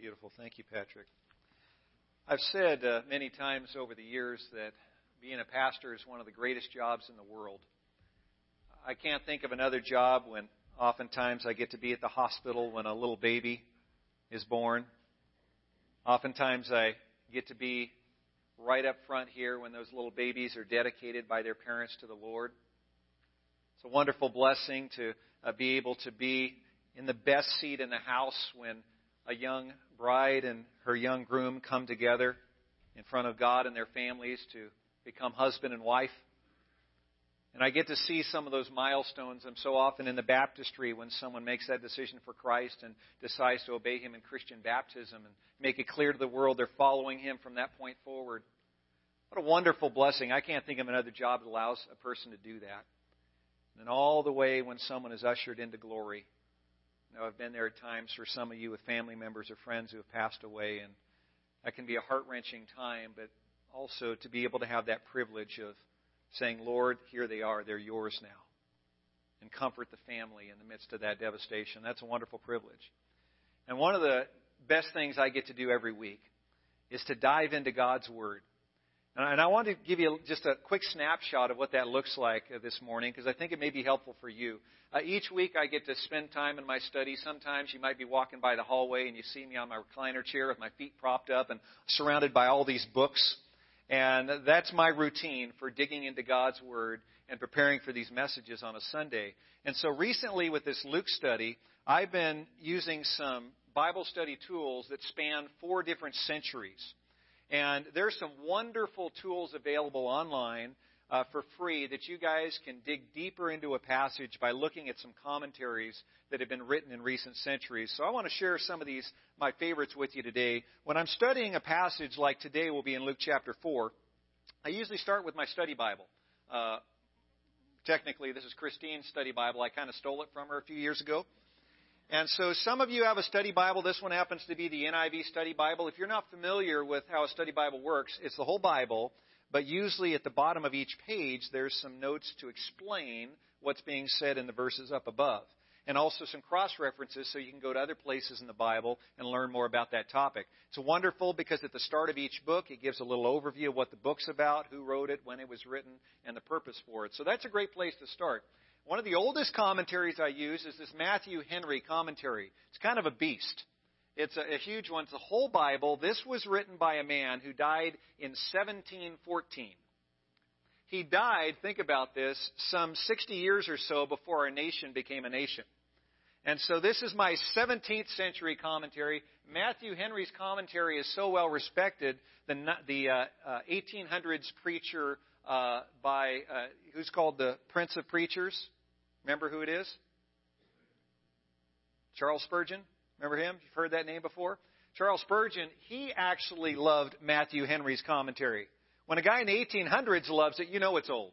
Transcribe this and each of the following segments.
Beautiful. Thank you, Patrick. I've said uh, many times over the years that being a pastor is one of the greatest jobs in the world. I can't think of another job when oftentimes I get to be at the hospital when a little baby is born. Oftentimes I get to be right up front here when those little babies are dedicated by their parents to the Lord. It's a wonderful blessing to uh, be able to be in the best seat in the house when a young bride and her young groom come together in front of God and their families to become husband and wife. And I get to see some of those milestones. I'm so often in the baptistry when someone makes that decision for Christ and decides to obey Him in Christian baptism and make it clear to the world they're following Him from that point forward. What a wonderful blessing. I can't think of another job that allows a person to do that. And all the way when someone is ushered into glory. Know, I've been there at times for some of you with family members or friends who have passed away, and that can be a heart wrenching time, but also to be able to have that privilege of saying, Lord, here they are, they're yours now. And comfort the family in the midst of that devastation. That's a wonderful privilege. And one of the best things I get to do every week is to dive into God's Word. And I want to give you just a quick snapshot of what that looks like this morning because I think it may be helpful for you. Uh, each week I get to spend time in my study. Sometimes you might be walking by the hallway and you see me on my recliner chair with my feet propped up and surrounded by all these books. And that's my routine for digging into God's Word and preparing for these messages on a Sunday. And so recently with this Luke study, I've been using some Bible study tools that span four different centuries. And there's some wonderful tools available online uh, for free that you guys can dig deeper into a passage by looking at some commentaries that have been written in recent centuries. So I want to share some of these, my favorites, with you today. When I'm studying a passage like today will be in Luke chapter 4, I usually start with my study Bible. Uh, technically, this is Christine's study Bible. I kind of stole it from her a few years ago. And so some of you have a study Bible. This one happens to be the NIV study Bible. If you're not familiar with how a study Bible works, it's the whole Bible but usually at the bottom of each page, there's some notes to explain what's being said in the verses up above. And also some cross references so you can go to other places in the Bible and learn more about that topic. It's wonderful because at the start of each book, it gives a little overview of what the book's about, who wrote it, when it was written, and the purpose for it. So that's a great place to start. One of the oldest commentaries I use is this Matthew Henry commentary. It's kind of a beast. It's a, a huge one. It's the whole Bible. This was written by a man who died in 1714. He died, think about this, some 60 years or so before our nation became a nation. And so this is my 17th century commentary. Matthew Henry's commentary is so well respected. The, the uh, uh, 1800s preacher uh, by, uh, who's called the Prince of Preachers? Remember who it is? Charles Spurgeon? Remember him? You've heard that name before? Charles Spurgeon, he actually loved Matthew Henry's commentary. When a guy in the 1800s loves it, you know it's old.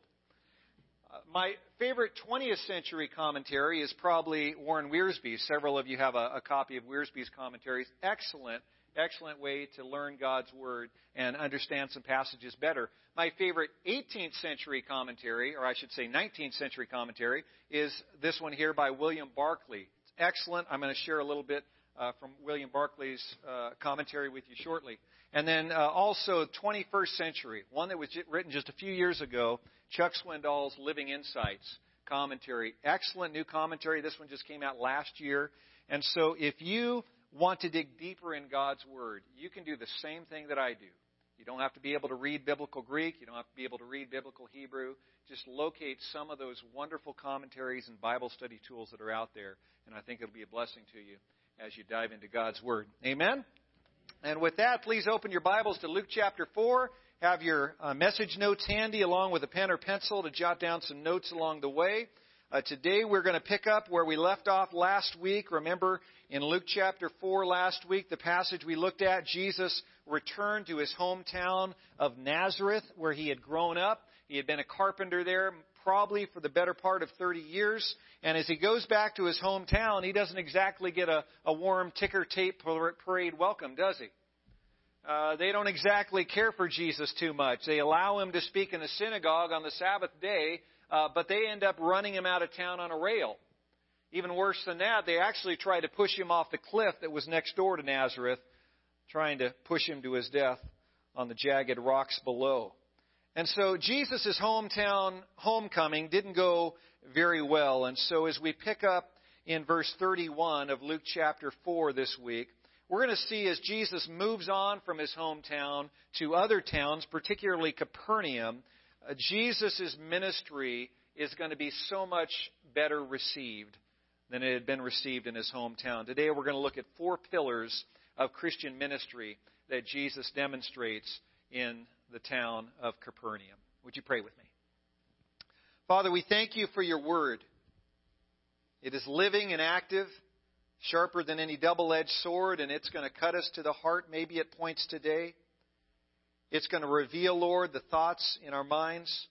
Uh, my favorite 20th century commentary is probably Warren Wiersbe's. Several of you have a, a copy of Wiersbe's commentaries. Excellent, excellent way to learn God's Word and understand some passages better. My favorite 18th century commentary, or I should say 19th century commentary, is this one here by William Barclay. It's excellent. I'm going to share a little bit uh, from William Barclay's uh, commentary with you shortly. And then uh, also 21st century, one that was written just a few years ago, Chuck Swindoll's Living Insights commentary. Excellent new commentary. This one just came out last year. And so if you want to dig deeper in God's Word, you can do the same thing that I do. You don't have to be able to read biblical Greek. You don't have to be able to read biblical Hebrew. Just locate some of those wonderful commentaries and Bible study tools that are out there, and I think it'll be a blessing to you as you dive into God's Word. Amen? And with that, please open your Bibles to Luke chapter 4. Have your uh, message notes handy along with a pen or pencil to jot down some notes along the way. Uh, today we're going to pick up where we left off last week. Remember in Luke chapter 4 last week, the passage we looked at, Jesus returned to his hometown of Nazareth where he had grown up. He had been a carpenter there probably for the better part of 30 years. And as he goes back to his hometown, he doesn't exactly get a, a warm ticker tape parade welcome, does he? Uh, they don't exactly care for Jesus too much. They allow him to speak in the synagogue on the Sabbath day, uh, but they end up running him out of town on a rail. Even worse than that, they actually tried to push him off the cliff that was next door to Nazareth trying to push him to his death on the jagged rocks below. And so Jesus' hometown homecoming didn't go very well. And so as we pick up in verse 31 of Luke chapter 4 this week, we're going to see as Jesus moves on from his hometown to other towns, particularly Capernaum, uh, Jesus' ministry is going to be so much better received than it had been received in his hometown. Today we're going to look at four pillars of Christian ministry that Jesus demonstrates in the town of Capernaum. Would you pray with me? Father, we thank you for your word. It is living and active, sharper than any double edged sword, and it's going to cut us to the heart, maybe at points today. It's going to reveal, Lord, the thoughts in our minds.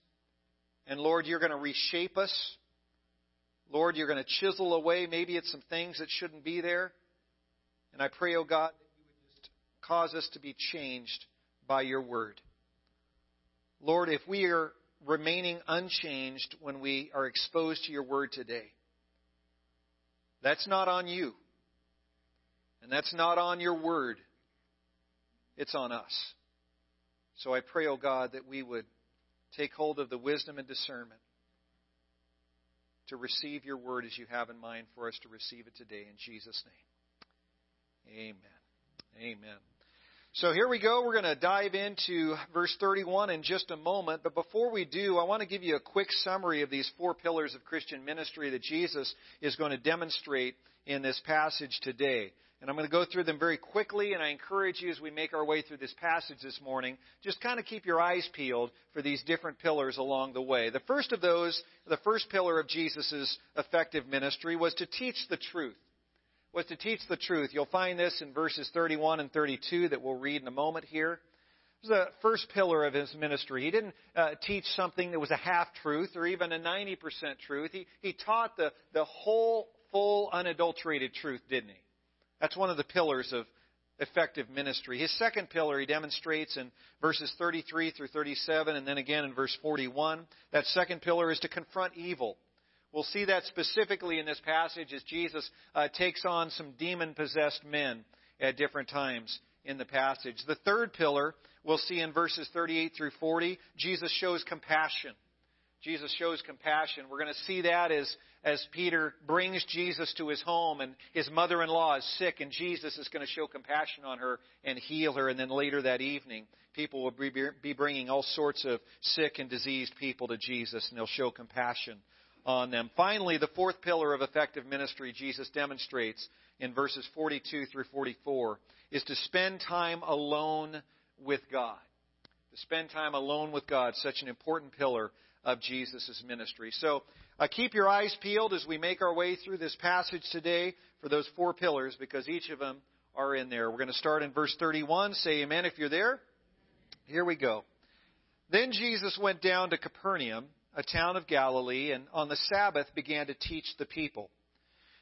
And Lord, you're going to reshape us. Lord, you're going to chisel away maybe it's some things that shouldn't be there. And I pray, oh God, that you would just cause us to be changed by your word. Lord, if we are remaining unchanged when we are exposed to your word today, that's not on you. And that's not on your word. It's on us. So I pray, O oh God, that we would take hold of the wisdom and discernment to receive your word as you have in mind for us to receive it today in Jesus' name. Amen. Amen. So here we go. We're going to dive into verse 31 in just a moment. But before we do, I want to give you a quick summary of these four pillars of Christian ministry that Jesus is going to demonstrate in this passage today. And I'm going to go through them very quickly, and I encourage you as we make our way through this passage this morning, just kind of keep your eyes peeled for these different pillars along the way. The first of those, the first pillar of Jesus' effective ministry, was to teach the truth. Was to teach the truth. You'll find this in verses 31 and 32 that we'll read in a moment here. This was the first pillar of his ministry. He didn't uh, teach something that was a half truth or even a 90% truth. He, he taught the, the whole, full, unadulterated truth, didn't he? That's one of the pillars of effective ministry. His second pillar he demonstrates in verses 33 through 37 and then again in verse 41. That second pillar is to confront evil. We'll see that specifically in this passage as Jesus uh, takes on some demon possessed men at different times in the passage. The third pillar we'll see in verses 38 through 40. Jesus shows compassion. Jesus shows compassion. We're going to see that as, as Peter brings Jesus to his home and his mother in law is sick, and Jesus is going to show compassion on her and heal her. And then later that evening, people will be bringing all sorts of sick and diseased people to Jesus, and they'll show compassion on them. Finally, the fourth pillar of effective ministry Jesus demonstrates in verses 42 through 44 is to spend time alone with God. To spend time alone with God, such an important pillar of Jesus' ministry. So uh, keep your eyes peeled as we make our way through this passage today for those four pillars because each of them are in there. We're going to start in verse 31. Say amen if you're there. Here we go. Then Jesus went down to Capernaum, a town of Galilee, and on the Sabbath began to teach the people.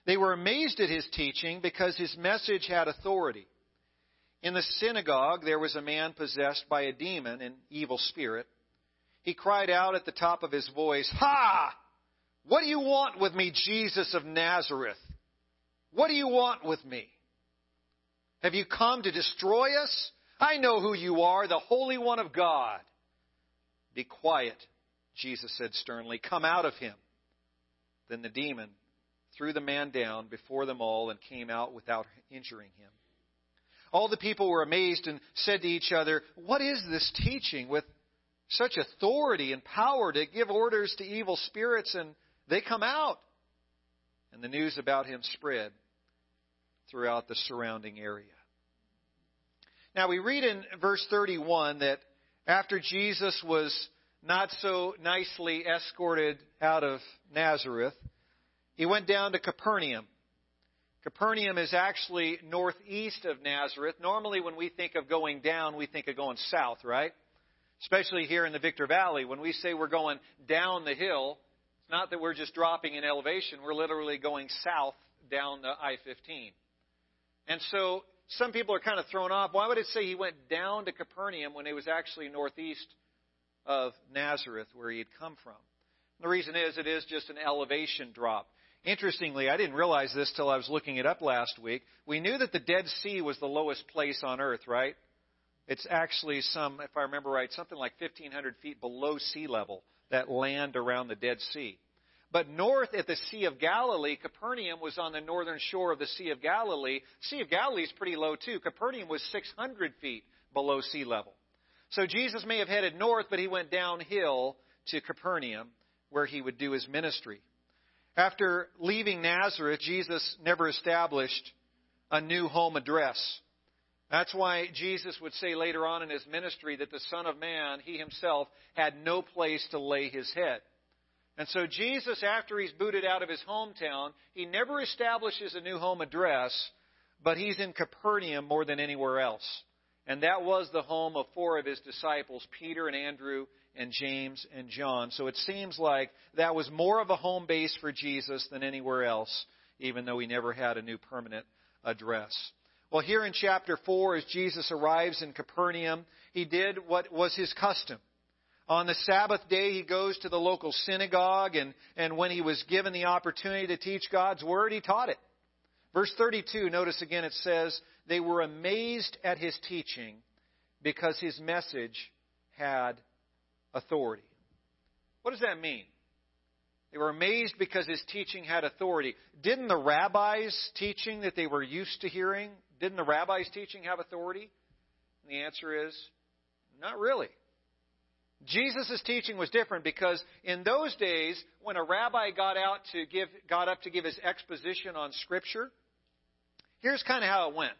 They were amazed at his teaching because his message had authority. In the synagogue, there was a man possessed by a demon, an evil spirit he cried out at the top of his voice, Ha! What do you want with me, Jesus of Nazareth? What do you want with me? Have you come to destroy us? I know who you are, the Holy One of God. Be quiet, Jesus said sternly. Come out of him. Then the demon threw the man down before them all and came out without injuring him. All the people were amazed and said to each other, What is this teaching with such authority and power to give orders to evil spirits, and they come out. And the news about him spread throughout the surrounding area. Now, we read in verse 31 that after Jesus was not so nicely escorted out of Nazareth, he went down to Capernaum. Capernaum is actually northeast of Nazareth. Normally, when we think of going down, we think of going south, right? especially here in the Victor Valley. When we say we're going down the hill, it's not that we're just dropping in elevation, we're literally going south down the I 15. And so some people are kind of thrown off. Why would it say he went down to Capernaum when it was actually northeast of Nazareth where he had come from? And the reason is it is just an elevation drop. Interestingly, I didn't realize this till I was looking it up last week. We knew that the Dead Sea was the lowest place on earth, right? It's actually some, if I remember right, something like 1,500 feet below sea level, that land around the Dead Sea. But north at the Sea of Galilee, Capernaum was on the northern shore of the Sea of Galilee. Sea of Galilee is pretty low too. Capernaum was 600 feet below sea level. So Jesus may have headed north, but he went downhill to Capernaum where he would do his ministry. After leaving Nazareth, Jesus never established a new home address. That's why Jesus would say later on in his ministry that the Son of Man, he himself, had no place to lay his head. And so Jesus, after he's booted out of his hometown, he never establishes a new home address, but he's in Capernaum more than anywhere else. And that was the home of four of his disciples, Peter and Andrew and James and John. So it seems like that was more of a home base for Jesus than anywhere else, even though he never had a new permanent address. Well, here in chapter 4, as Jesus arrives in Capernaum, he did what was his custom. On the Sabbath day, he goes to the local synagogue, and, and when he was given the opportunity to teach God's Word, he taught it. Verse 32, notice again it says, They were amazed at his teaching because his message had authority. What does that mean? They were amazed because his teaching had authority. Didn't the rabbis' teaching that they were used to hearing, didn't the rabbis' teaching have authority? And the answer is, not really. Jesus' teaching was different because in those days, when a rabbi got out to give, got up to give his exposition on Scripture, here's kind of how it went.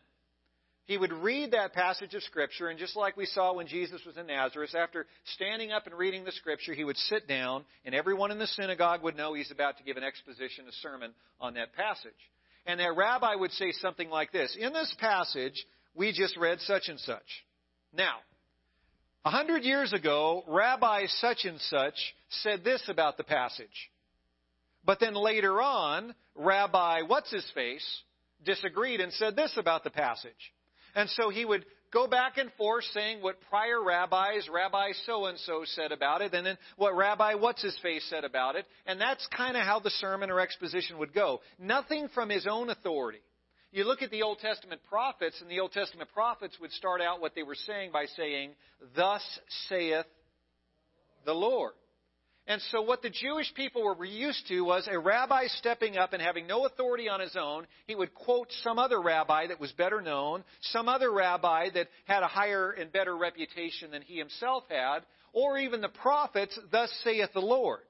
He would read that passage of Scripture, and just like we saw when Jesus was in Nazareth, after standing up and reading the Scripture, he would sit down, and everyone in the synagogue would know he's about to give an exposition, a sermon on that passage. And that rabbi would say something like this In this passage, we just read such and such. Now, a hundred years ago, Rabbi such and such said this about the passage. But then later on, Rabbi what's his face disagreed and said this about the passage. And so he would go back and forth saying what prior rabbis, Rabbi so and so said about it, and then what Rabbi what's his face said about it. And that's kind of how the sermon or exposition would go. Nothing from his own authority. You look at the Old Testament prophets, and the Old Testament prophets would start out what they were saying by saying, Thus saith the Lord. And so what the Jewish people were used to was a rabbi stepping up and having no authority on his own. He would quote some other rabbi that was better known, some other rabbi that had a higher and better reputation than he himself had, or even the prophets, thus saith the Lord.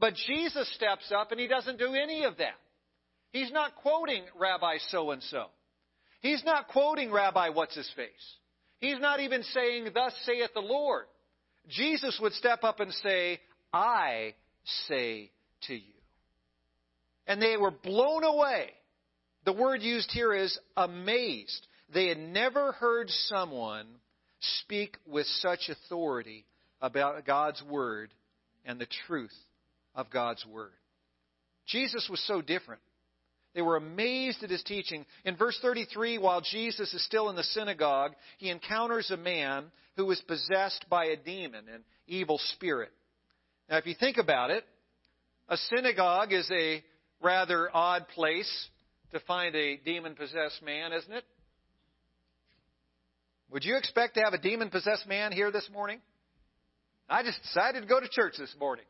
But Jesus steps up and he doesn't do any of that. He's not quoting Rabbi so and so. He's not quoting Rabbi what's his face. He's not even saying, Thus saith the Lord. Jesus would step up and say, I say to you. And they were blown away. The word used here is amazed. They had never heard someone speak with such authority about God's Word and the truth of God's Word. Jesus was so different. They were amazed at his teaching. In verse 33, while Jesus is still in the synagogue, he encounters a man who is possessed by a demon, an evil spirit. Now, if you think about it, a synagogue is a rather odd place to find a demon possessed man, isn't it? Would you expect to have a demon possessed man here this morning? I just decided to go to church this morning.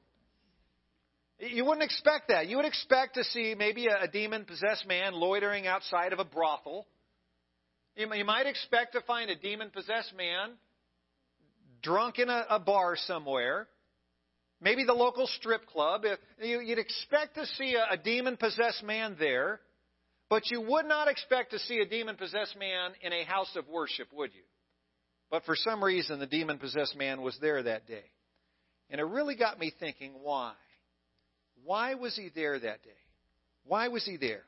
You wouldn't expect that. You would expect to see maybe a, a demon possessed man loitering outside of a brothel. You, you might expect to find a demon possessed man drunk in a, a bar somewhere. Maybe the local strip club. You, you'd expect to see a, a demon possessed man there, but you would not expect to see a demon possessed man in a house of worship, would you? But for some reason, the demon possessed man was there that day. And it really got me thinking why? Why was he there that day? Why was he there?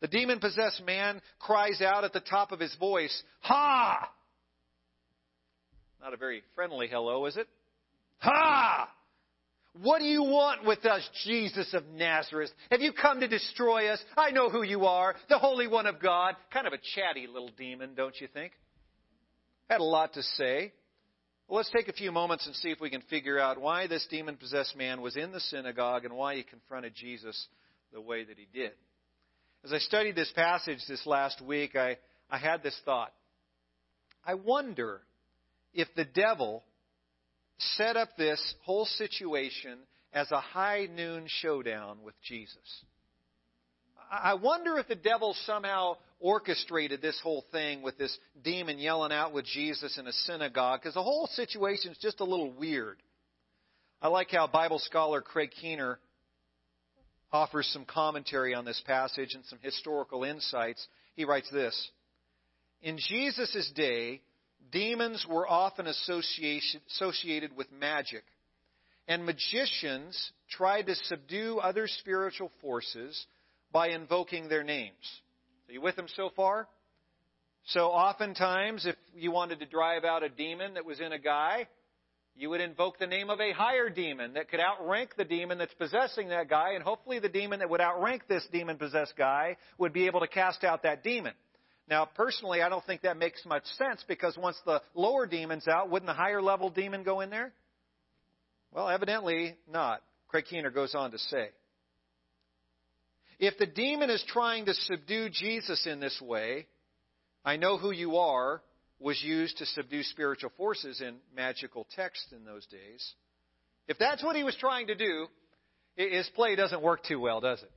The demon possessed man cries out at the top of his voice, Ha! Not a very friendly hello, is it? Ha! What do you want with us, Jesus of Nazareth? Have you come to destroy us? I know who you are, the Holy One of God. Kind of a chatty little demon, don't you think? Had a lot to say. Well, let's take a few moments and see if we can figure out why this demon possessed man was in the synagogue and why he confronted Jesus the way that he did. As I studied this passage this last week, I, I had this thought. I wonder if the devil set up this whole situation as a high noon showdown with Jesus. I wonder if the devil somehow orchestrated this whole thing with this demon yelling out with Jesus in a synagogue, because the whole situation is just a little weird. I like how Bible scholar Craig Keener offers some commentary on this passage and some historical insights. He writes this In Jesus' day, demons were often associated with magic, and magicians tried to subdue other spiritual forces by invoking their names. Are you with them so far? So oftentimes, if you wanted to drive out a demon that was in a guy, you would invoke the name of a higher demon that could outrank the demon that's possessing that guy, and hopefully the demon that would outrank this demon possessed guy would be able to cast out that demon. Now, personally, I don't think that makes much sense because once the lower demon's out, wouldn't the higher level demon go in there? Well, evidently not. Craig Keener goes on to say. If the demon is trying to subdue Jesus in this way, I know who you are was used to subdue spiritual forces in magical texts in those days. If that's what he was trying to do, his play doesn't work too well, does it?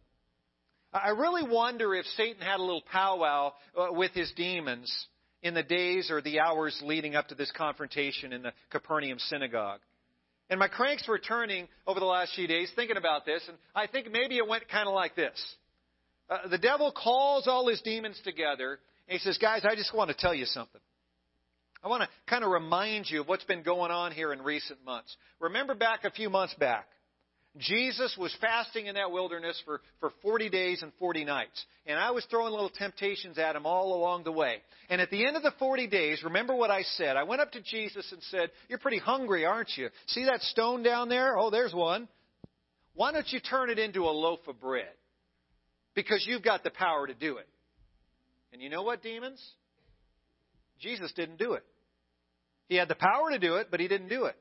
I really wonder if Satan had a little powwow uh, with his demons in the days or the hours leading up to this confrontation in the Capernaum synagogue. And my cranks were turning over the last few days thinking about this, and I think maybe it went kind of like this. Uh, the devil calls all his demons together, and he says, Guys, I just want to tell you something. I want to kind of remind you of what's been going on here in recent months. Remember back a few months back, Jesus was fasting in that wilderness for, for 40 days and 40 nights. And I was throwing little temptations at him all along the way. And at the end of the 40 days, remember what I said. I went up to Jesus and said, You're pretty hungry, aren't you? See that stone down there? Oh, there's one. Why don't you turn it into a loaf of bread? Because you've got the power to do it. And you know what, demons? Jesus didn't do it. He had the power to do it, but he didn't do it.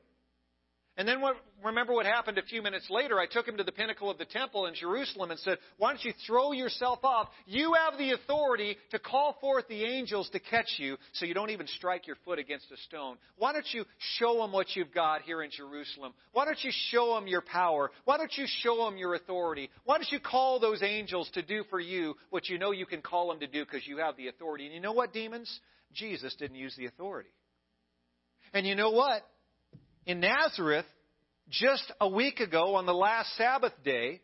And then what, remember what happened a few minutes later? I took him to the pinnacle of the temple in Jerusalem and said, Why don't you throw yourself off? You have the authority to call forth the angels to catch you so you don't even strike your foot against a stone. Why don't you show them what you've got here in Jerusalem? Why don't you show them your power? Why don't you show them your authority? Why don't you call those angels to do for you what you know you can call them to do because you have the authority? And you know what, demons? Jesus didn't use the authority. And you know what? In Nazareth, just a week ago on the last Sabbath day,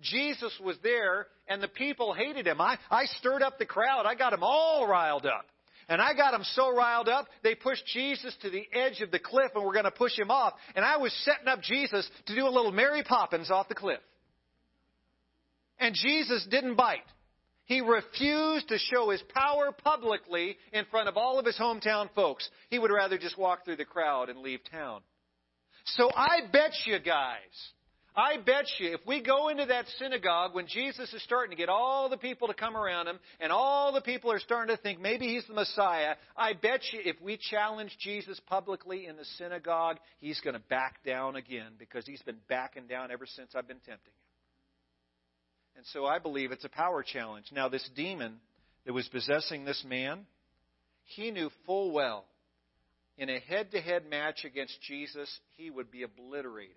Jesus was there and the people hated him. I, I stirred up the crowd. I got them all riled up. And I got them so riled up, they pushed Jesus to the edge of the cliff and were going to push him off. And I was setting up Jesus to do a little Mary Poppins off the cliff. And Jesus didn't bite. He refused to show his power publicly in front of all of his hometown folks. He would rather just walk through the crowd and leave town. So I bet you guys, I bet you if we go into that synagogue when Jesus is starting to get all the people to come around him and all the people are starting to think maybe he's the Messiah, I bet you if we challenge Jesus publicly in the synagogue, he's going to back down again because he's been backing down ever since I've been tempting him. And so I believe it's a power challenge. Now, this demon that was possessing this man, he knew full well in a head to head match against Jesus, he would be obliterated.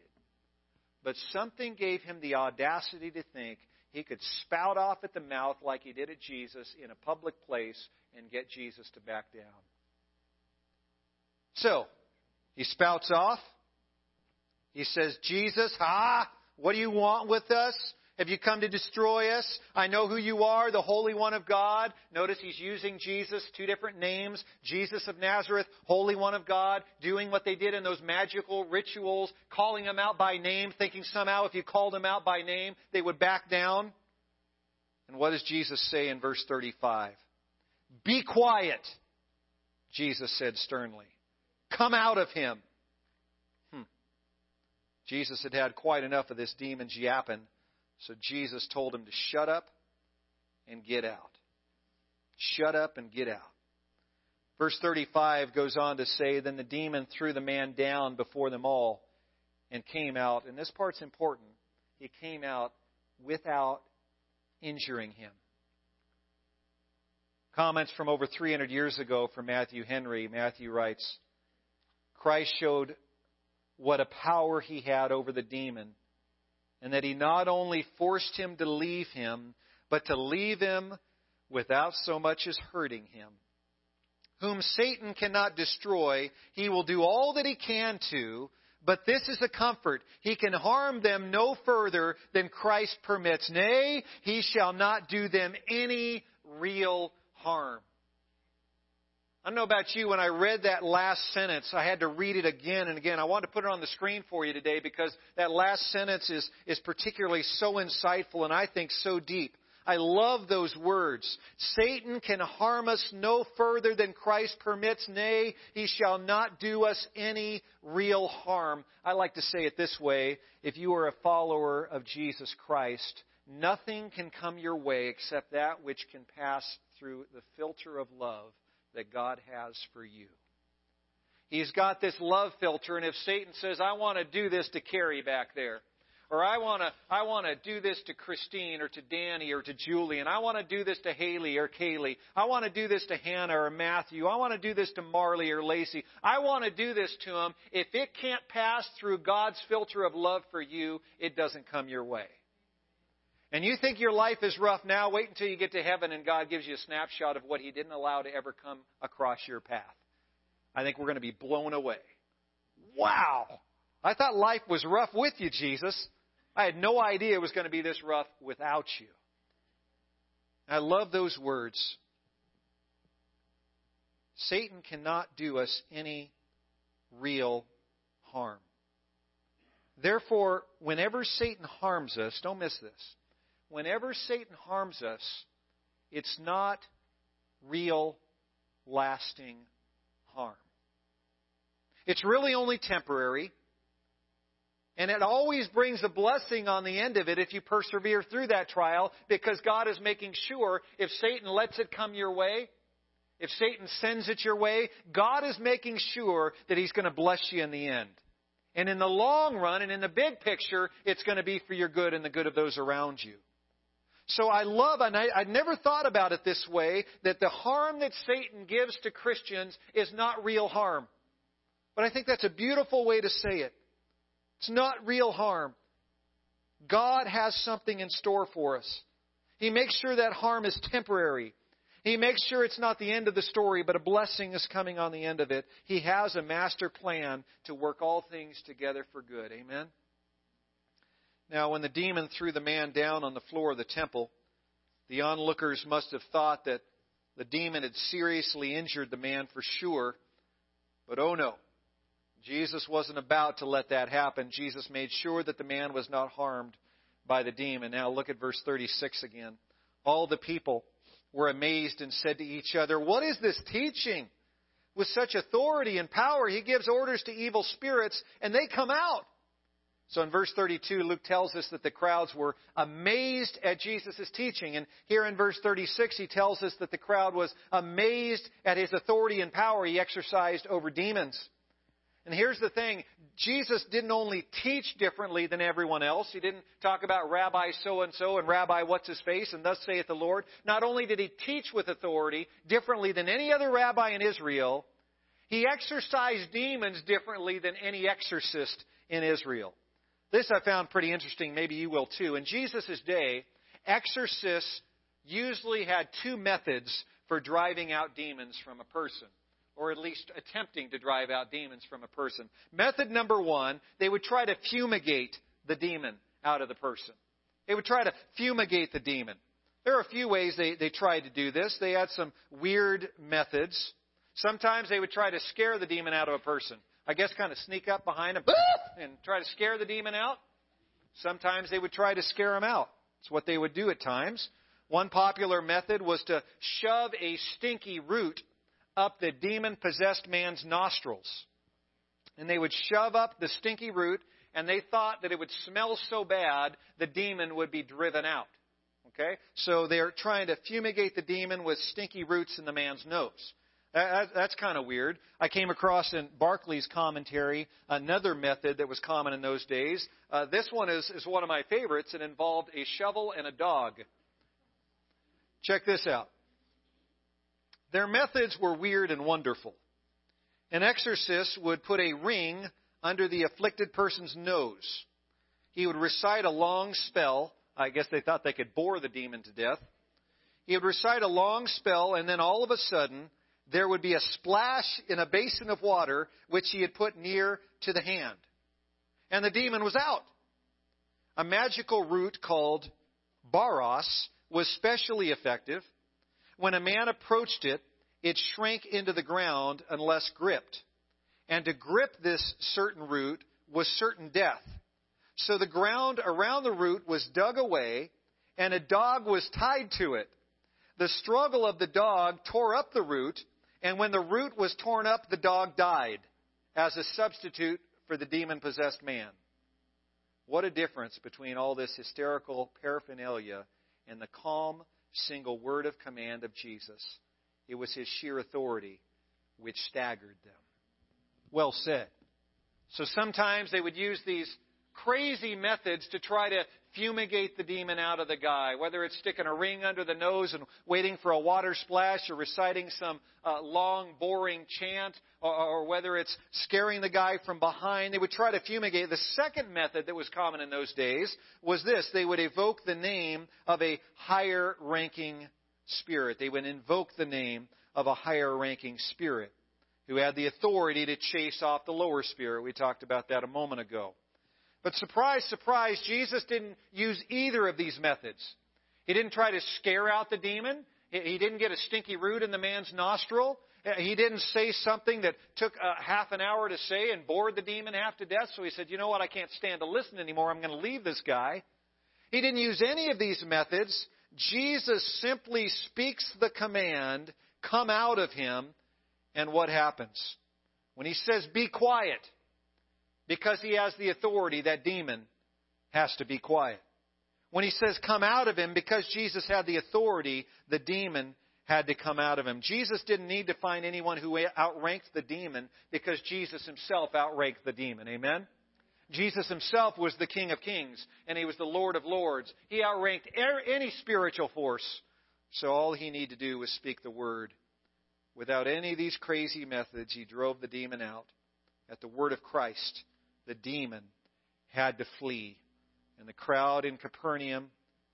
But something gave him the audacity to think he could spout off at the mouth like he did at Jesus in a public place and get Jesus to back down. So, he spouts off. He says, Jesus, ha, what do you want with us? Have you come to destroy us? I know who you are, the Holy One of God. Notice he's using Jesus, two different names. Jesus of Nazareth, Holy One of God, doing what they did in those magical rituals, calling them out by name, thinking somehow if you called them out by name, they would back down. And what does Jesus say in verse 35? Be quiet, Jesus said sternly. Come out of him. Hmm. Jesus had had quite enough of this demon's yapping. So Jesus told him to shut up and get out. Shut up and get out. Verse 35 goes on to say, Then the demon threw the man down before them all and came out. And this part's important. He came out without injuring him. Comments from over 300 years ago from Matthew Henry. Matthew writes Christ showed what a power he had over the demon, and that he not only forced him to leave him, but to leave him without so much as hurting him. Whom Satan cannot destroy, he will do all that he can to, but this is a comfort. He can harm them no further than Christ permits. Nay, he shall not do them any real harm. I don't know about you, when I read that last sentence, I had to read it again and again. I wanted to put it on the screen for you today because that last sentence is, is particularly so insightful and I think so deep. I love those words. Satan can harm us no further than Christ permits. Nay, he shall not do us any real harm. I like to say it this way. If you are a follower of Jesus Christ, nothing can come your way except that which can pass through the filter of love that God has for you. He's got this love filter, and if Satan says, I want to do this to Carrie back there, or I want to I want to do this to Christine or to Danny or to Julie, and I want to do this to Haley or Kaylee. I want to do this to Hannah or Matthew. I want to do this to Marley or Lacey. I want to do this to them. If it can't pass through God's filter of love for you, it doesn't come your way. And you think your life is rough now, wait until you get to heaven and God gives you a snapshot of what He didn't allow to ever come across your path. I think we're going to be blown away. Wow! I thought life was rough with you, Jesus. I had no idea it was going to be this rough without you. I love those words. Satan cannot do us any real harm. Therefore, whenever Satan harms us, don't miss this. Whenever Satan harms us, it's not real, lasting harm. It's really only temporary. And it always brings a blessing on the end of it if you persevere through that trial because God is making sure if Satan lets it come your way, if Satan sends it your way, God is making sure that he's going to bless you in the end. And in the long run and in the big picture, it's going to be for your good and the good of those around you. So I love, and I, I never thought about it this way, that the harm that Satan gives to Christians is not real harm. But I think that's a beautiful way to say it. It's not real harm. God has something in store for us. He makes sure that harm is temporary. He makes sure it's not the end of the story, but a blessing is coming on the end of it. He has a master plan to work all things together for good. Amen? Now, when the demon threw the man down on the floor of the temple, the onlookers must have thought that the demon had seriously injured the man for sure. But oh no. Jesus wasn't about to let that happen. Jesus made sure that the man was not harmed by the demon. Now look at verse 36 again. All the people were amazed and said to each other, What is this teaching? With such authority and power, he gives orders to evil spirits and they come out. So in verse 32, Luke tells us that the crowds were amazed at Jesus' teaching. And here in verse 36, he tells us that the crowd was amazed at his authority and power he exercised over demons. And here's the thing Jesus didn't only teach differently than everyone else. He didn't talk about Rabbi so and so and Rabbi what's his face and thus saith the Lord. Not only did he teach with authority differently than any other rabbi in Israel, he exorcised demons differently than any exorcist in Israel. This I found pretty interesting. Maybe you will too. In Jesus' day, exorcists usually had two methods for driving out demons from a person or at least attempting to drive out demons from a person. Method number one, they would try to fumigate the demon out of the person. They would try to fumigate the demon. There are a few ways they, they tried to do this. They had some weird methods. Sometimes they would try to scare the demon out of a person. I guess kind of sneak up behind him and try to scare the demon out. Sometimes they would try to scare him out. It's what they would do at times. One popular method was to shove a stinky root up the demon possessed man's nostrils. And they would shove up the stinky root, and they thought that it would smell so bad the demon would be driven out. Okay? So they're trying to fumigate the demon with stinky roots in the man's nose. That's kind of weird. I came across in Barclay's commentary another method that was common in those days. Uh, this one is, is one of my favorites. It involved a shovel and a dog. Check this out. Their methods were weird and wonderful. An exorcist would put a ring under the afflicted person's nose. He would recite a long spell. I guess they thought they could bore the demon to death. He would recite a long spell, and then all of a sudden, there would be a splash in a basin of water which he had put near to the hand. And the demon was out. A magical root called baaras was specially effective. When a man approached it, it shrank into the ground unless gripped. And to grip this certain root was certain death. So the ground around the root was dug away, and a dog was tied to it. The struggle of the dog tore up the root, and when the root was torn up, the dog died as a substitute for the demon possessed man. What a difference between all this hysterical paraphernalia and the calm, single word of command of Jesus. It was his sheer authority which staggered them. Well said. So sometimes they would use these crazy methods to try to fumigate the demon out of the guy, whether it's sticking a ring under the nose and waiting for a water splash or reciting some uh, long, boring chant, or, or whether it's scaring the guy from behind. They would try to fumigate. The second method that was common in those days was this they would evoke the name of a higher ranking spirit. They would invoke the name of a higher ranking spirit who had the authority to chase off the lower spirit. We talked about that a moment ago. But surprise, surprise, Jesus didn't use either of these methods. He didn't try to scare out the demon. He didn't get a stinky root in the man's nostril. Uh, he didn't say something that took a half an hour to say and bored the demon half to death. So he said, you know what, I can't stand to listen anymore. I'm going to leave this guy. He didn't use any of these methods. Jesus simply speaks the command, come out of him, and what happens? When he says, be quiet, because he has the authority, that demon has to be quiet. When he says, come out of him, because Jesus had the authority, the demon had to come out of him. Jesus didn't need to find anyone who outranked the demon because Jesus himself outranked the demon. Amen? Jesus himself was the King of Kings and he was the Lord of Lords. He outranked er-, any spiritual force. So all he needed to do was speak the word. Without any of these crazy methods, he drove the demon out. At the word of Christ, the demon had to flee. And the crowd in Capernaum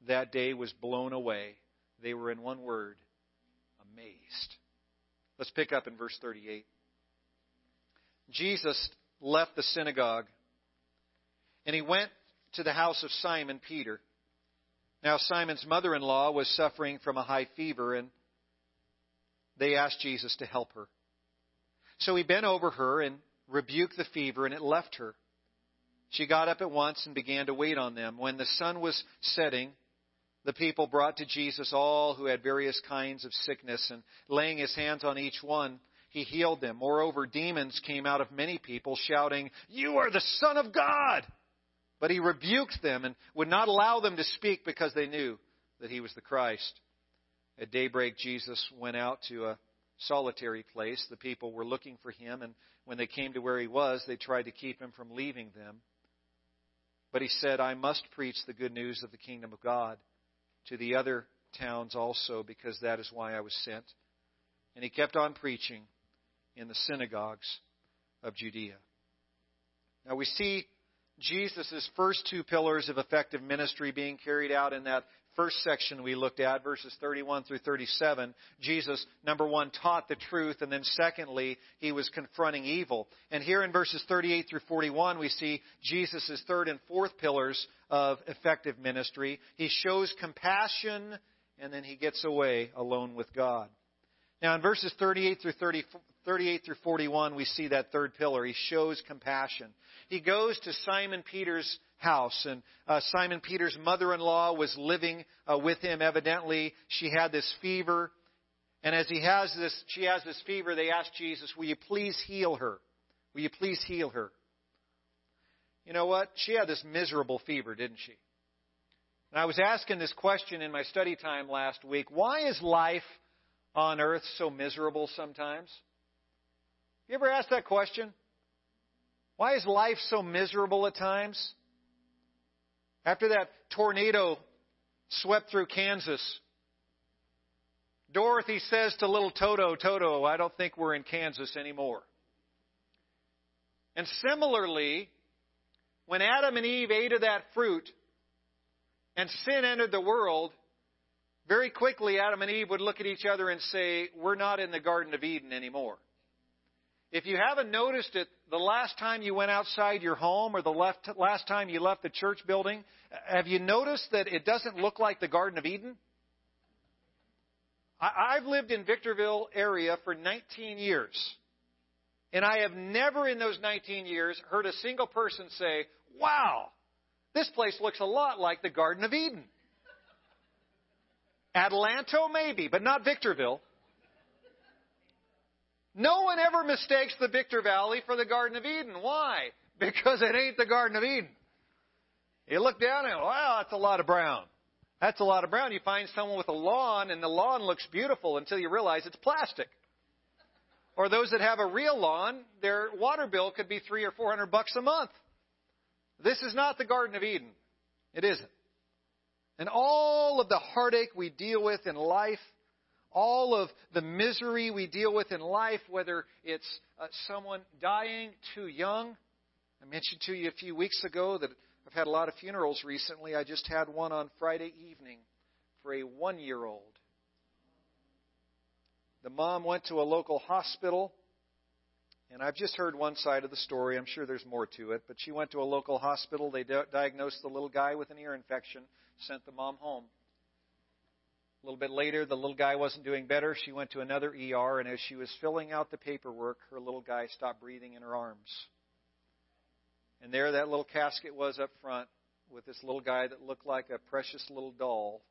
that day was blown away. They were, in one word, amazed. Let's pick up in verse 38. Jesus left the synagogue and he went to the house of Simon Peter. Now, Simon's mother in law was suffering from a high fever, and they asked Jesus to help her. So he bent over her and rebuked the fever, and it left her. She got up at once and began to wait on them. When the sun was setting, the people brought to Jesus all who had various kinds of sickness, and laying his hands on each one, he healed them. Moreover, demons came out of many people, shouting, You are the Son of God! But he rebuked them and would not allow them to speak because they knew that he was the Christ. At daybreak, Jesus went out to a solitary place. The people were looking for him, and when they came to where he was, they tried to keep him from leaving them. But he said, I must preach the good news of the kingdom of God to the other towns also, because that is why I was sent. And he kept on preaching in the synagogues of Judea. Now we see Jesus' first two pillars of effective ministry being carried out in that first section we looked at, verses 31 through 37, Jesus, number one, taught the truth, and then secondly, he was confronting evil. And here in verses 38 through 41, we see Jesus' third and fourth pillars of effective ministry. He shows compassion, and then he gets away alone with God. Now, in verses 38 through 30, 38 through 41, we see that third pillar. He shows compassion. He goes to Simon Peter's house. And uh, Simon Peter's mother in law was living uh, with him. Evidently, she had this fever. And as he has this, she has this fever, they ask Jesus, Will you please heal her? Will you please heal her? You know what? She had this miserable fever, didn't she? And I was asking this question in my study time last week. Why is life on earth so miserable sometimes? You ever asked that question? Why is life so miserable at times? After that tornado swept through Kansas, Dorothy says to little Toto, Toto, I don't think we're in Kansas anymore. And similarly, when Adam and Eve ate of that fruit and sin entered the world, very quickly Adam and Eve would look at each other and say, We're not in the Garden of Eden anymore. If you haven't noticed it, the last time you went outside your home or the left, last time you left the church building, have you noticed that it doesn't look like the Garden of Eden? I, I've lived in Victorville area for 19 years. And I have never in those 19 years heard a single person say, wow, this place looks a lot like the Garden of Eden. Adelanto, maybe, but not Victorville. No one ever mistakes the Victor Valley for the Garden of Eden. Why? Because it ain't the Garden of Eden. You look down and, wow, that's a lot of brown. That's a lot of brown. You find someone with a lawn and the lawn looks beautiful until you realize it's plastic. Or those that have a real lawn, their water bill could be three or four hundred bucks a month. This is not the Garden of Eden. It isn't. And all of the heartache we deal with in life, all of the misery we deal with in life, whether it's uh, someone dying too young. I mentioned to you a few weeks ago that I've had a lot of funerals recently. I just had one on Friday evening for a one year old. The mom went to a local hospital, and I've just heard one side of the story. I'm sure there's more to it, but she went to a local hospital. They di- diagnosed the little guy with an ear infection, sent the mom home. A little bit later, the little guy wasn't doing better. She went to another ER, and as she was filling out the paperwork, her little guy stopped breathing in her arms. And there that little casket was up front with this little guy that looked like a precious little doll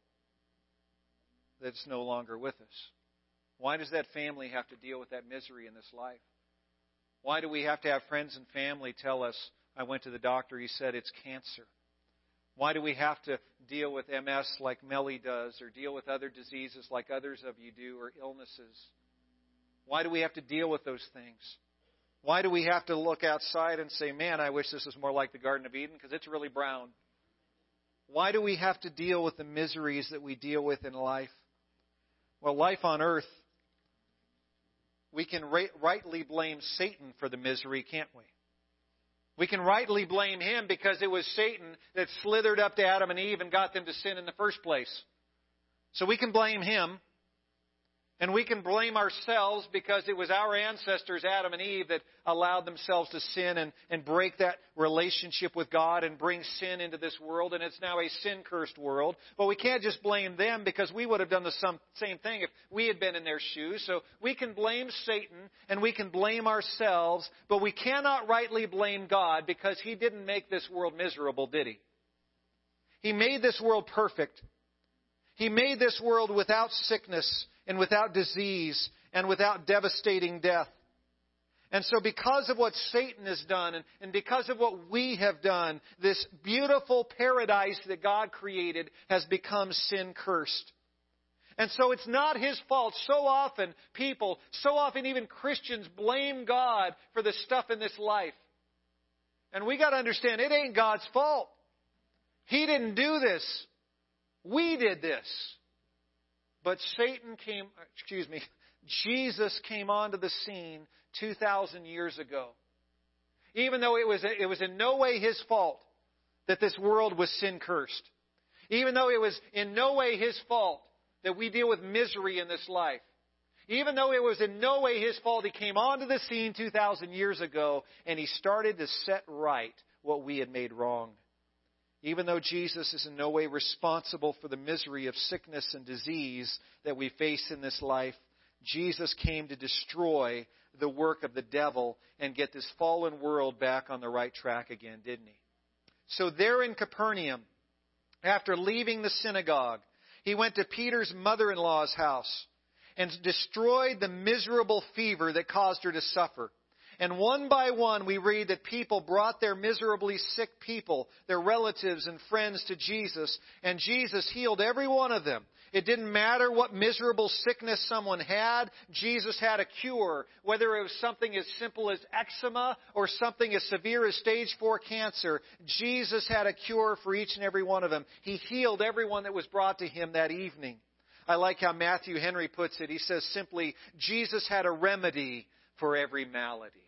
that's no longer with us. Why does that family have to deal with that misery in this life? Why do we have to have friends and family tell us, I went to the doctor, he said it's cancer? Why do we have to deal with MS like Melly does, or deal with other diseases like others of you do, or illnesses? Why do we have to deal with those things? Why do we have to look outside and say, man, I wish this was more like the Garden of Eden because it's really brown? Why do we have to deal with the miseries that we deal with in life? Well, life on earth, we can rightly blame Satan for the misery, can't we? We can rightly blame him because it was Satan that slithered up to Adam and Eve and got them to sin in the first place. So we can blame him. And we can blame ourselves because it was our ancestors, Adam and Eve, that allowed themselves to sin and, and break that relationship with God and bring sin into this world. And it's now a sin cursed world. But we can't just blame them because we would have done the some, same thing if we had been in their shoes. So we can blame Satan and we can blame ourselves, but we cannot rightly blame God because He didn't make this world miserable, did He? He made this world perfect. He made this world without sickness and without disease and without devastating death. And so, because of what Satan has done and, and, because of what we have done, this beautiful paradise that God created has become sin cursed. And so, it's not his fault. So often, people, so often even Christians, blame God for the stuff in this life. And we got to understand it ain't God's fault. He didn't do this. We did this. But Satan came, excuse me, Jesus came onto the scene 2,000 years ago. Even though it was, it was in no way his fault that this world was sin cursed. Even though it was in no way his fault that we deal with misery in this life. Even though it was in no way his fault, he came onto the scene 2,000 years ago and he started to set right what we had made wrong. Even though Jesus is in no way responsible for the misery of sickness and disease that we face in this life, Jesus came to destroy the work of the devil and get this fallen world back on the right track again, didn't he? So there in Capernaum, after leaving the synagogue, he went to Peter's mother in law's house and destroyed the miserable fever that caused her to suffer. And one by one, we read that people brought their miserably sick people, their relatives and friends to Jesus, and Jesus healed every one of them. It didn't matter what miserable sickness someone had, Jesus had a cure. Whether it was something as simple as eczema or something as severe as stage 4 cancer, Jesus had a cure for each and every one of them. He healed everyone that was brought to him that evening. I like how Matthew Henry puts it. He says simply, Jesus had a remedy for every malady.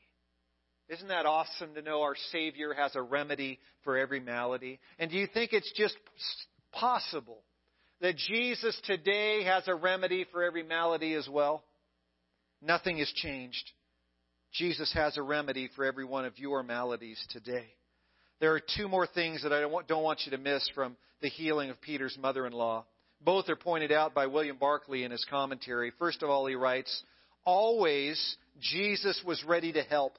Isn't that awesome to know our Savior has a remedy for every malady? And do you think it's just possible that Jesus today has a remedy for every malady as well? Nothing has changed. Jesus has a remedy for every one of your maladies today. There are two more things that I don't want you to miss from the healing of Peter's mother in law. Both are pointed out by William Barclay in his commentary. First of all, he writes, Always Jesus was ready to help.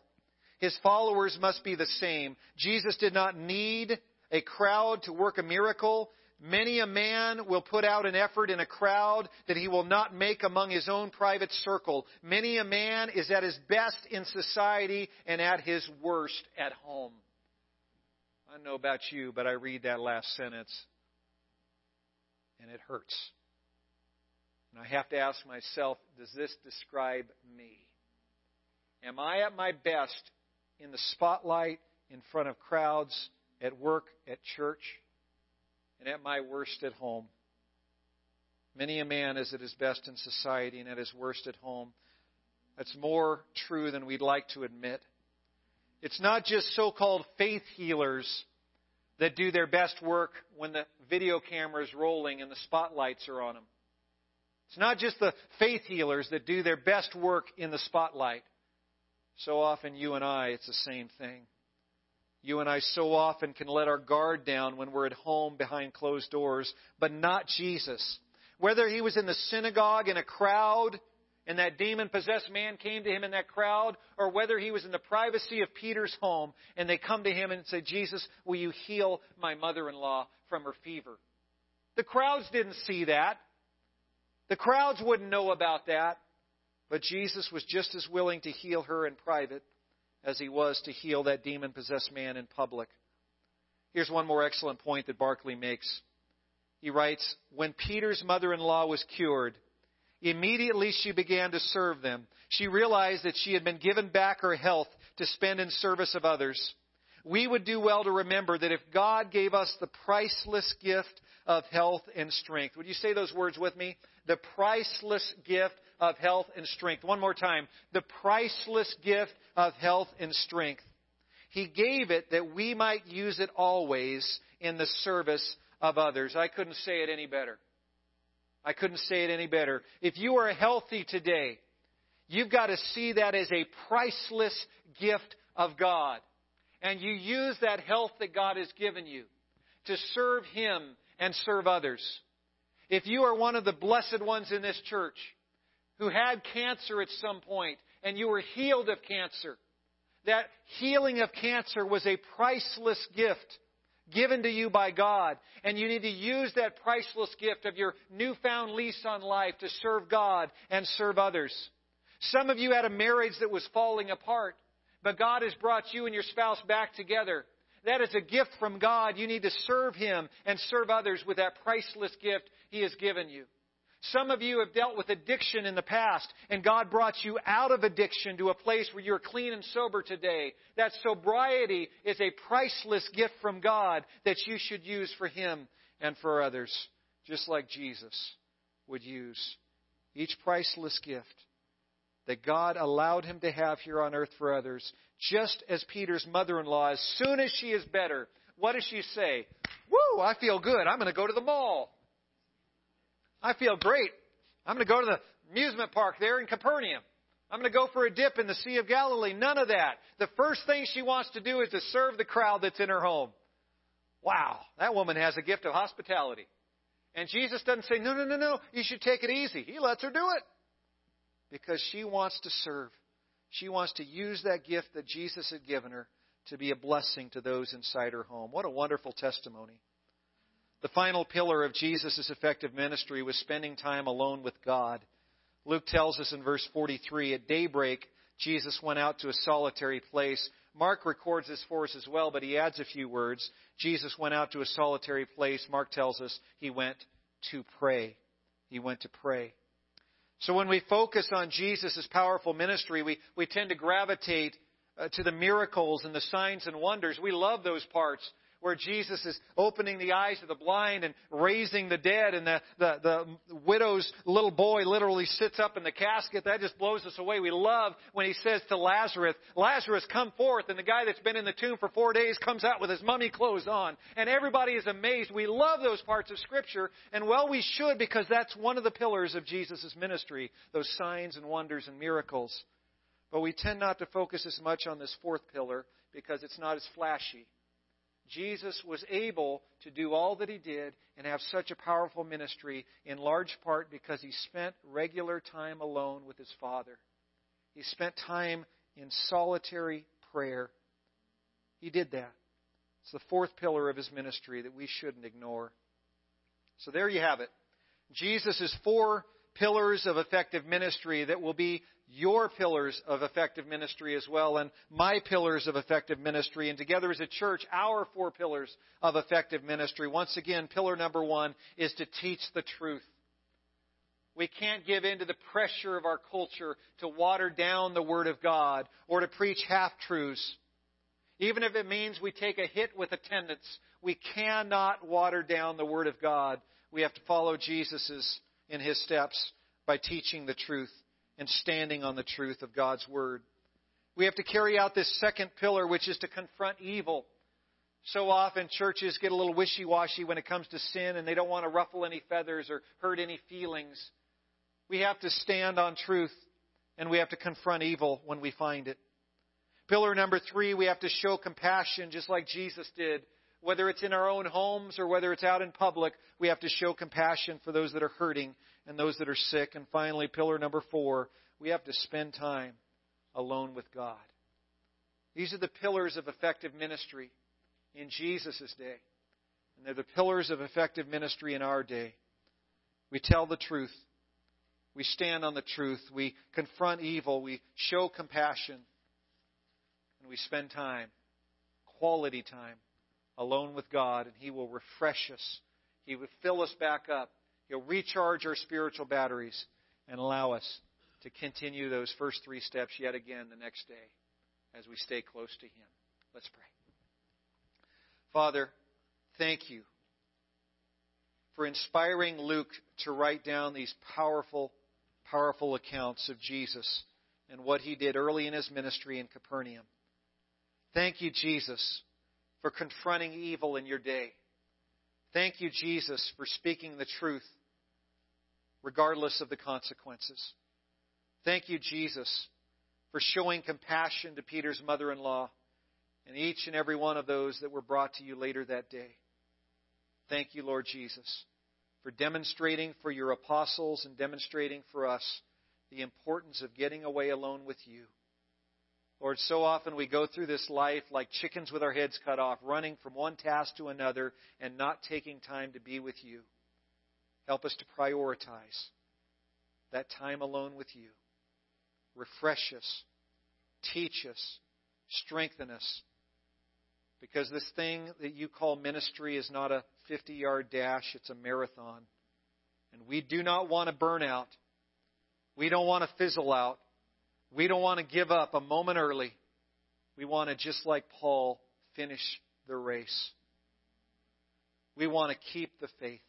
His followers must be the same. Jesus did not need a crowd to work a miracle. Many a man will put out an effort in a crowd that he will not make among his own private circle. Many a man is at his best in society and at his worst at home. I don't know about you, but I read that last sentence and it hurts. And I have to ask myself, does this describe me? Am I at my best in the spotlight, in front of crowds, at work, at church, and at my worst at home? Many a man is at his best in society and at his worst at home. That's more true than we'd like to admit. It's not just so called faith healers that do their best work when the video camera is rolling and the spotlights are on them. It's not just the faith healers that do their best work in the spotlight. So often, you and I, it's the same thing. You and I so often can let our guard down when we're at home behind closed doors, but not Jesus. Whether he was in the synagogue in a crowd and that demon possessed man came to him in that crowd, or whether he was in the privacy of Peter's home and they come to him and say, Jesus, will you heal my mother in law from her fever? The crowds didn't see that. The crowds wouldn't know about that. But Jesus was just as willing to heal her in private as he was to heal that demon possessed man in public. Here's one more excellent point that Barclay makes. He writes When Peter's mother in law was cured, immediately she began to serve them. She realized that she had been given back her health to spend in service of others. We would do well to remember that if God gave us the priceless gift of health and strength, would you say those words with me? The priceless gift of health and strength. One more time. The priceless gift of health and strength. He gave it that we might use it always in the service of others. I couldn't say it any better. I couldn't say it any better. If you are healthy today, you've got to see that as a priceless gift of God. And you use that health that God has given you to serve Him and serve others. If you are one of the blessed ones in this church, who had cancer at some point and you were healed of cancer. That healing of cancer was a priceless gift given to you by God. And you need to use that priceless gift of your newfound lease on life to serve God and serve others. Some of you had a marriage that was falling apart, but God has brought you and your spouse back together. That is a gift from God. You need to serve Him and serve others with that priceless gift He has given you. Some of you have dealt with addiction in the past, and God brought you out of addiction to a place where you're clean and sober today. That sobriety is a priceless gift from God that you should use for Him and for others, just like Jesus would use each priceless gift that God allowed him to have here on earth for others, just as Peter's mother in law, as soon as she is better, what does she say? Woo, I feel good. I'm going to go to the mall. I feel great. I'm going to go to the amusement park there in Capernaum. I'm going to go for a dip in the Sea of Galilee. None of that. The first thing she wants to do is to serve the crowd that's in her home. Wow, that woman has a gift of hospitality. And Jesus doesn't say, no, no, no, no, you should take it easy. He lets her do it. Because she wants to serve. She wants to use that gift that Jesus had given her to be a blessing to those inside her home. What a wonderful testimony. The final pillar of Jesus' effective ministry was spending time alone with God. Luke tells us in verse 43 at daybreak, Jesus went out to a solitary place. Mark records this for us as well, but he adds a few words. Jesus went out to a solitary place. Mark tells us he went to pray. He went to pray. So when we focus on Jesus' powerful ministry, we, we tend to gravitate uh, to the miracles and the signs and wonders. We love those parts. Where Jesus is opening the eyes of the blind and raising the dead, and the, the, the widow's little boy literally sits up in the casket. That just blows us away. We love when he says to Lazarus, Lazarus, come forth. And the guy that's been in the tomb for four days comes out with his mummy clothes on. And everybody is amazed. We love those parts of Scripture, and well, we should because that's one of the pillars of Jesus' ministry, those signs and wonders and miracles. But we tend not to focus as much on this fourth pillar because it's not as flashy. Jesus was able to do all that he did and have such a powerful ministry in large part because he spent regular time alone with his Father. He spent time in solitary prayer. He did that. It's the fourth pillar of his ministry that we shouldn't ignore. So there you have it. Jesus' is four pillars of effective ministry that will be your pillars of effective ministry as well, and my pillars of effective ministry, and together as a church, our four pillars of effective ministry. Once again, pillar number one is to teach the truth. We can't give in to the pressure of our culture to water down the Word of God or to preach half truths. Even if it means we take a hit with attendance, we cannot water down the Word of God. We have to follow Jesus's in his steps by teaching the truth and standing on the truth of God's Word. We have to carry out this second pillar, which is to confront evil. So often churches get a little wishy washy when it comes to sin and they don't want to ruffle any feathers or hurt any feelings. We have to stand on truth and we have to confront evil when we find it. Pillar number three, we have to show compassion just like Jesus did. Whether it's in our own homes or whether it's out in public, we have to show compassion for those that are hurting and those that are sick. And finally, pillar number four, we have to spend time alone with God. These are the pillars of effective ministry in Jesus' day. And they're the pillars of effective ministry in our day. We tell the truth. We stand on the truth. We confront evil. We show compassion. And we spend time, quality time, alone with God. And He will refresh us. He will fill us back up. He'll recharge our spiritual batteries and allow us to continue those first three steps yet again the next day as we stay close to Him. Let's pray. Father, thank you for inspiring Luke to write down these powerful, powerful accounts of Jesus and what he did early in his ministry in Capernaum. Thank you, Jesus, for confronting evil in your day. Thank you, Jesus, for speaking the truth regardless of the consequences. Thank you, Jesus, for showing compassion to Peter's mother in law and each and every one of those that were brought to you later that day. Thank you, Lord Jesus, for demonstrating for your apostles and demonstrating for us the importance of getting away alone with you Lord, so often we go through this life like chickens with our heads cut off, running from one task to another and not taking time to be with you. Help us to prioritize that time alone with you. Refresh us, teach us, strengthen us. Because this thing that you call ministry is not a 50 yard dash, it's a marathon. And we do not want to burn out. We don't want to fizzle out. We don't want to give up a moment early. We want to, just like Paul, finish the race. We want to keep the faith.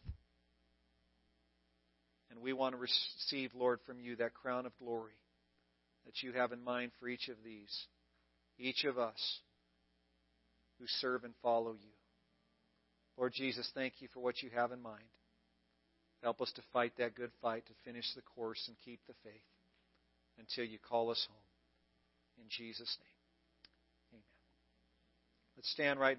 And we want to receive, Lord, from you that crown of glory that you have in mind for each of these, each of us who serve and follow you. Lord Jesus, thank you for what you have in mind. Help us to fight that good fight, to finish the course and keep the faith until you call us home. In Jesus' name. Amen. Let's stand right now.